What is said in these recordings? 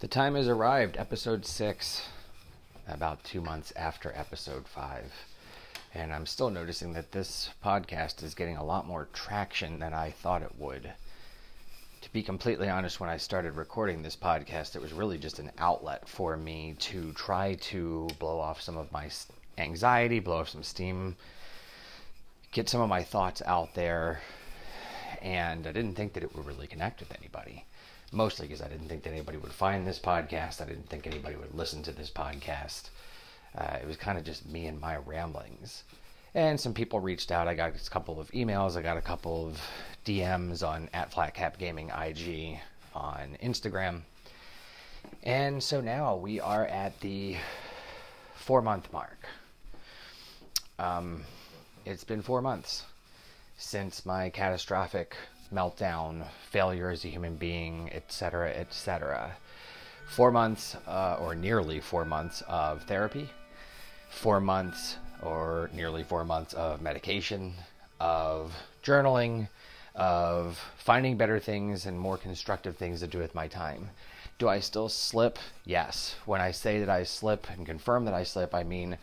The time has arrived, episode six, about two months after episode five. And I'm still noticing that this podcast is getting a lot more traction than I thought it would. To be completely honest, when I started recording this podcast, it was really just an outlet for me to try to blow off some of my anxiety, blow off some steam, get some of my thoughts out there. And I didn't think that it would really connect with anybody mostly because I didn't think that anybody would find this podcast. I didn't think anybody would listen to this podcast. Uh, it was kind of just me and my ramblings. And some people reached out. I got a couple of emails. I got a couple of DMs on at Flatcap Gaming IG on Instagram. And so now we are at the four month mark. Um, it's been four months since my catastrophic meltdown, failure as a human being, etc., etc. Four months, uh, or nearly four months of therapy, four months, or nearly four months of medication, of journaling, of finding better things and more constructive things to do with my time. Do I still slip? Yes. When I say that I slip and confirm that I slip, I mean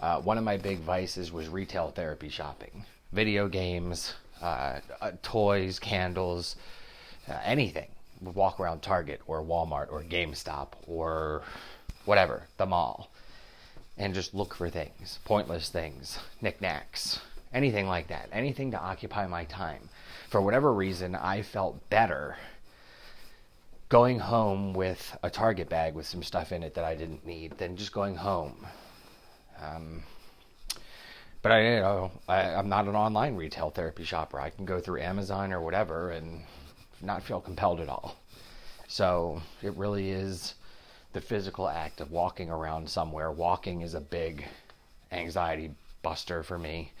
uh, one of my big vices was retail therapy shopping, video games, uh, uh, toys, candles, uh, anything. Walk around Target or Walmart or GameStop or whatever, the mall, and just look for things, pointless things, knickknacks, anything like that, anything to occupy my time. For whatever reason, I felt better going home with a Target bag with some stuff in it that I didn't need than just going home. Um, but I, you know, I, I'm not an online retail therapy shopper. I can go through Amazon or whatever and not feel compelled at all. So it really is the physical act of walking around somewhere. Walking is a big anxiety buster for me.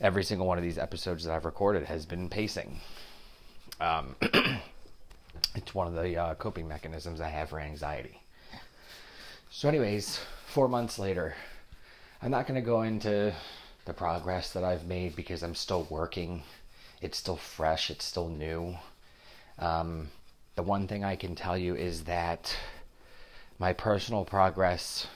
Every single one of these episodes that I've recorded has been pacing. Um, it's one of the uh, coping mechanisms I have for anxiety. So, anyways, four months later, I'm not going to go into the progress that I've made because I'm still working. It's still fresh, it's still new. Um, the one thing I can tell you is that my personal progress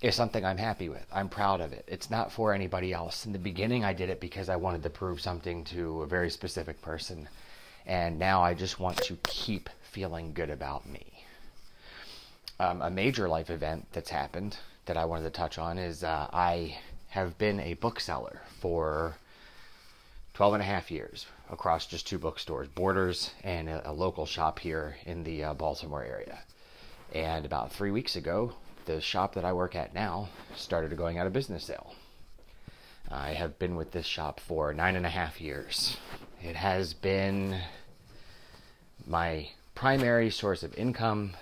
is something I'm happy with. I'm proud of it. It's not for anybody else. In the beginning, I did it because I wanted to prove something to a very specific person. And now I just want to keep feeling good about me. Um, a major life event that's happened that I wanted to touch on is uh, I have been a bookseller for 12 and a half years across just two bookstores, Borders and a, a local shop here in the uh, Baltimore area. And about three weeks ago, the shop that I work at now started going out of business sale. I have been with this shop for nine and a half years. It has been my primary source of income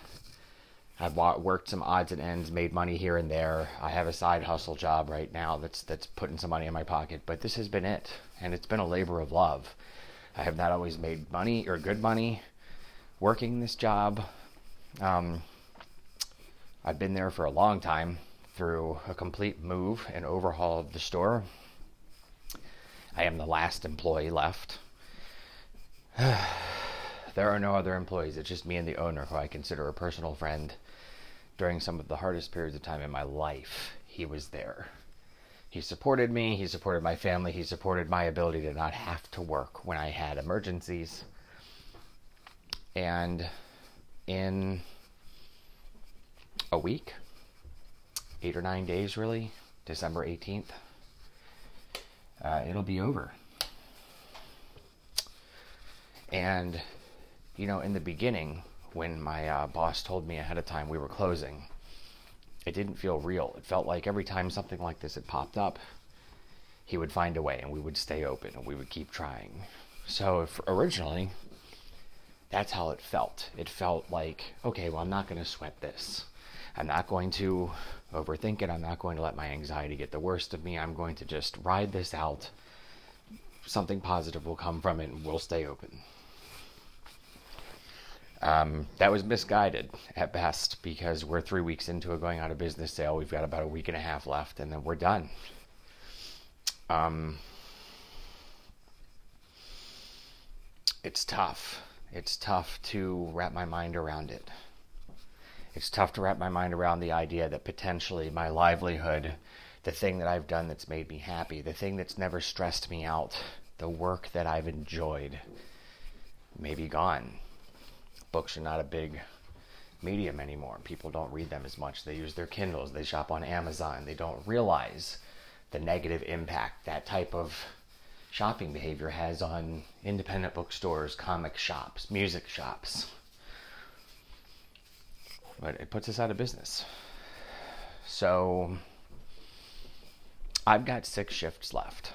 I've worked some odds and ends, made money here and there. I have a side hustle job right now that's that's putting some money in my pocket, but this has been it, and it's been a labor of love. I have not always made money or good money working this job. Um, I've been there for a long time through a complete move and overhaul of the store. I am the last employee left. there are no other employees. It's just me and the owner, who I consider a personal friend during some of the hardest periods of time in my life, he was there. He supported me, he supported my family, he supported my ability to not have to work when I had emergencies. And in a week, eight or nine days really, December 18th, uh, it'll be over. And, you know, in the beginning, when my uh, boss told me ahead of time we were closing, it didn't feel real. It felt like every time something like this had popped up, he would find a way and we would stay open and we would keep trying. So originally, that's how it felt. It felt like, okay, well, I'm not going to sweat this. I'm not going to overthink it. I'm not going to let my anxiety get the worst of me. I'm going to just ride this out. Something positive will come from it and we'll stay open. Um, that was misguided at best because we're three weeks into a going out of business sale. We've got about a week and a half left, and then we're done. Um, it's tough. It's tough to wrap my mind around it. It's tough to wrap my mind around the idea that potentially my livelihood, the thing that I've done that's made me happy, the thing that's never stressed me out, the work that I've enjoyed may be gone. Books are not a big medium anymore. People don't read them as much. They use their Kindles, they shop on Amazon. They don't realize the negative impact that type of shopping behavior has on independent bookstores, comic shops, music shops. But it puts us out of business. So I've got six shifts left.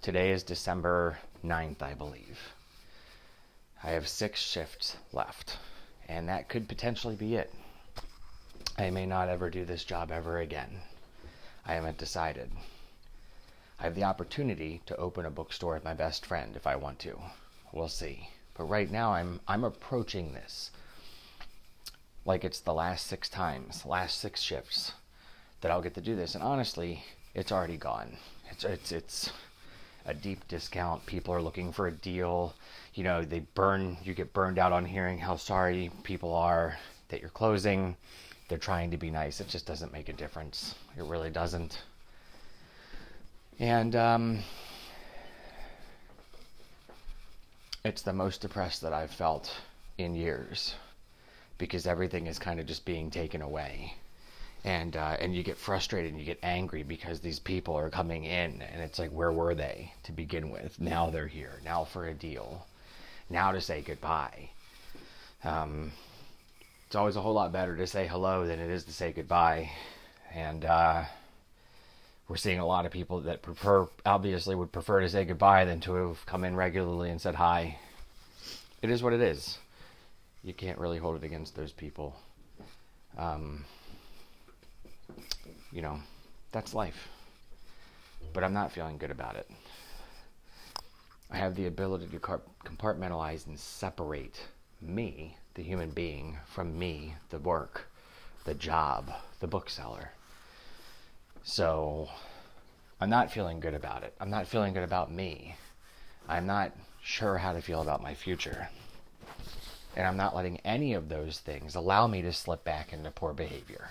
Today is December 9th, I believe. I have six shifts left, and that could potentially be it. I may not ever do this job ever again. I haven't decided. I have the opportunity to open a bookstore with my best friend if I want to. We'll see. But right now I'm I'm approaching this like it's the last 6 times, last 6 shifts that I'll get to do this. And honestly, it's already gone. It's it's it's a deep discount. People are looking for a deal. You know, they burn you get burned out on hearing how sorry people are that you're closing. They're trying to be nice. It just doesn't make a difference. It really doesn't. And um, it's the most depressed that I've felt in years because everything is kind of just being taken away. And uh, and you get frustrated and you get angry because these people are coming in and it's like where were they to begin with? Now they're here. Now for a deal. Now to say goodbye. Um, it's always a whole lot better to say hello than it is to say goodbye. And uh, we're seeing a lot of people that prefer, obviously, would prefer to say goodbye than to have come in regularly and said hi. It is what it is. You can't really hold it against those people. Um, you know, that's life. But I'm not feeling good about it. I have the ability to compartmentalize and separate me, the human being, from me, the work, the job, the bookseller. So I'm not feeling good about it. I'm not feeling good about me. I'm not sure how to feel about my future. And I'm not letting any of those things allow me to slip back into poor behavior.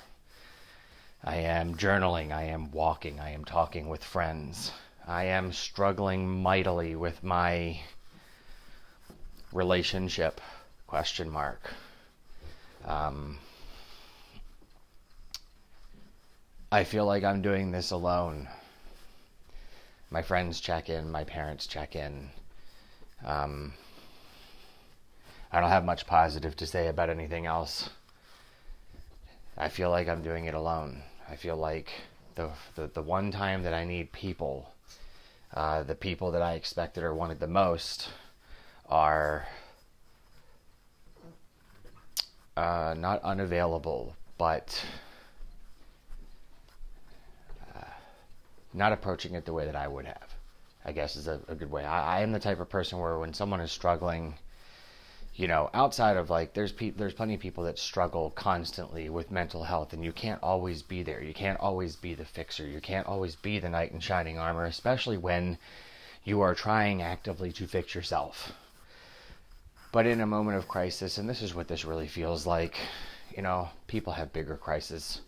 I am journaling, I am walking, I am talking with friends. I am struggling mightily with my relationship question mark. Um, I feel like I'm doing this alone. My friends check in, my parents check in. Um, I don't have much positive to say about anything else. I feel like I'm doing it alone. I feel like the the, the one time that I need people, uh, the people that I expected or wanted the most, are uh, not unavailable, but not approaching it the way that I would have. I guess is a, a good way. I, I, am the type of person where when someone is struggling, you know, outside of like there's pe- there's plenty of people that struggle constantly with mental health, and you can't always be there. You can't always be the fixer. You can't always be the knight in shining armor, especially when you are trying actively to fix yourself. But in a moment of crisis, and this is what this really feels like, you know, people have bigger crises,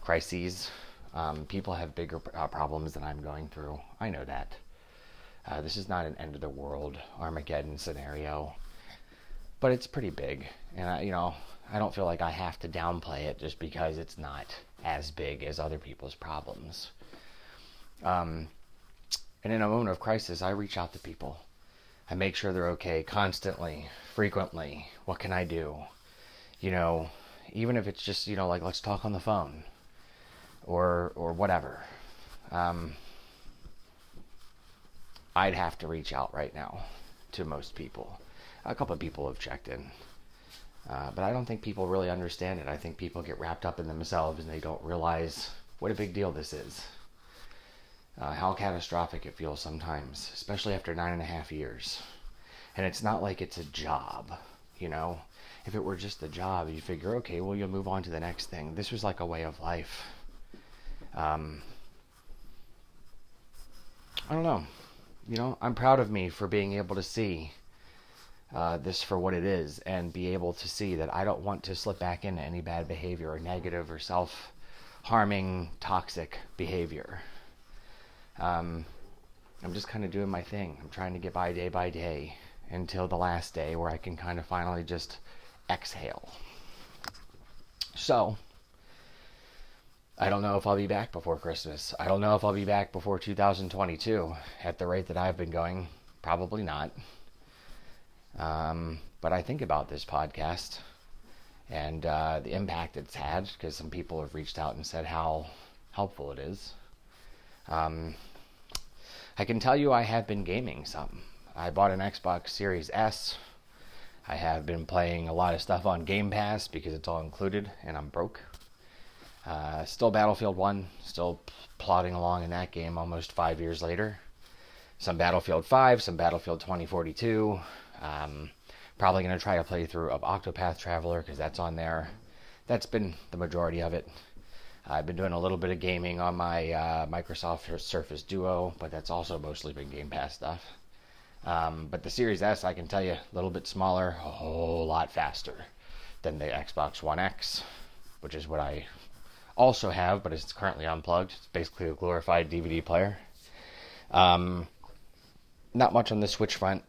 crises um, people have bigger uh, problems than I'm going through. I know that. Uh, this is not an end of the world Armageddon scenario, but it's pretty big, and I, you know I don't feel like I have to downplay it just because it's not as big as other people's problems. Um, and in a moment of crisis, I reach out to people. I make sure they're okay constantly, frequently. What can I do? You know, even if it's just you know like let's talk on the phone or or whatever. Um, I'd have to reach out right now to most people. A couple of people have checked in, uh, but I don't think people really understand it. I think people get wrapped up in themselves and they don't realize what a big deal this is. Uh, how catastrophic it feels sometimes, especially after nine and a half years. And it's not like it's a job, you know. If it were just a job, you figure, okay, well, you'll move on to the next thing. This was like a way of life um, I don't know. You know, I'm proud of me for being able to see uh, this for what it is and be able to see that I don't want to slip back into any bad behavior or negative or self harming, toxic behavior. Um, I'm just kind of doing my thing. I'm trying to get by day by day until the last day where I can kind of finally just exhale. So, I don't know if I'll be back before Christmas. I don't know if I'll be back before 2022. At the rate that I've been going, probably not. Um, but I think about this podcast and uh, the impact it's had because some people have reached out and said how helpful it is. Um, I can tell you I have been gaming some. I bought an Xbox Series S. I have been playing a lot of stuff on Game Pass because it's all included and I'm broke. Uh, still Battlefield 1, still plodding along in that game almost five years later. Some Battlefield 5, some Battlefield 2042, um, probably going to try a playthrough of Octopath Traveler because that's on there. That's been the majority of it. I've been doing a little bit of gaming on my uh, Microsoft Surface Duo, but that's also mostly been Game Pass stuff. Um, but the Series S, I can tell you, a little bit smaller, a whole lot faster than the Xbox One X, which is what I also have, but it's currently unplugged. It's basically a glorified DVD player. Um, not much on the Switch front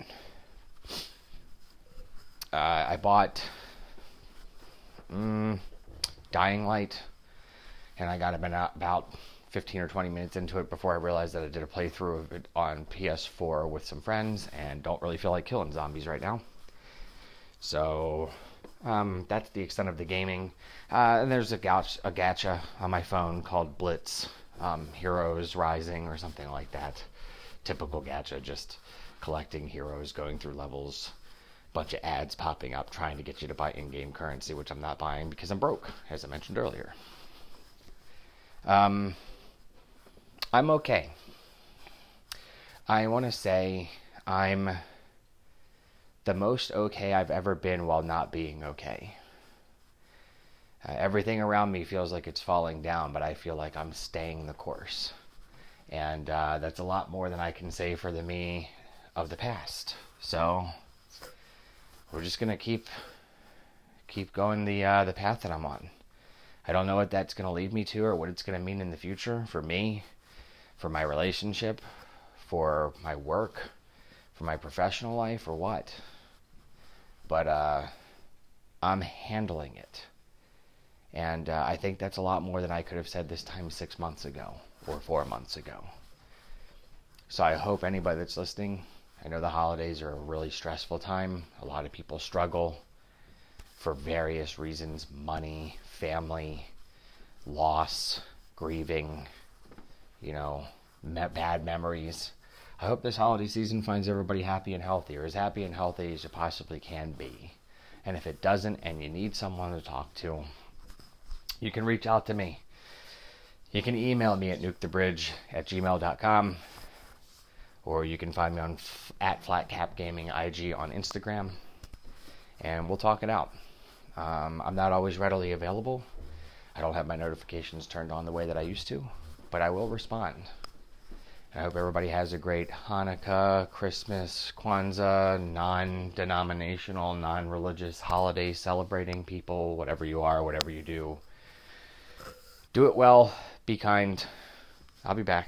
uh, I bought mm, Dying Light, and I got about 15 or 20 minutes into it before I realized that I did a playthrough of it on PS4 with some friends, and don't really feel like killing zombies right now. So um, that's the extent of the gaming. Uh, and there's a, a gacha on my phone called Blitz um, Heroes Rising or something like that. Typical gacha, just collecting heroes, going through levels, bunch of ads popping up trying to get you to buy in-game currency, which I'm not buying because I'm broke, as I mentioned earlier. Um, I'm okay. I want to say I'm the most okay I've ever been while not being okay. Uh, everything around me feels like it's falling down, but I feel like I'm staying the course. And uh, that's a lot more than I can say for the me of the past. So we're just gonna keep keep going the uh, the path that I'm on. I don't know what that's gonna lead me to or what it's gonna mean in the future for me, for my relationship, for my work, for my professional life, or what. But uh, I'm handling it, and uh, I think that's a lot more than I could have said this time six months ago or four months ago. So I hope anybody that's listening I know the holidays are a really stressful time. A lot of people struggle for various reasons money, family, loss, grieving, you know, me- bad memories. I hope this holiday season finds everybody happy and healthy, or as happy and healthy as you possibly can be. And if it doesn't, and you need someone to talk to, you can reach out to me. You can email me at nukethebridge at gmail.com or you can find me on at Flatcap Gaming IG on Instagram, and we'll talk it out. Um, I'm not always readily available. I don't have my notifications turned on the way that I used to, but I will respond. And I hope everybody has a great Hanukkah, Christmas, Kwanzaa, non denominational, non religious holiday celebrating people, whatever you are, whatever you do. Do it well, be kind. I'll be back.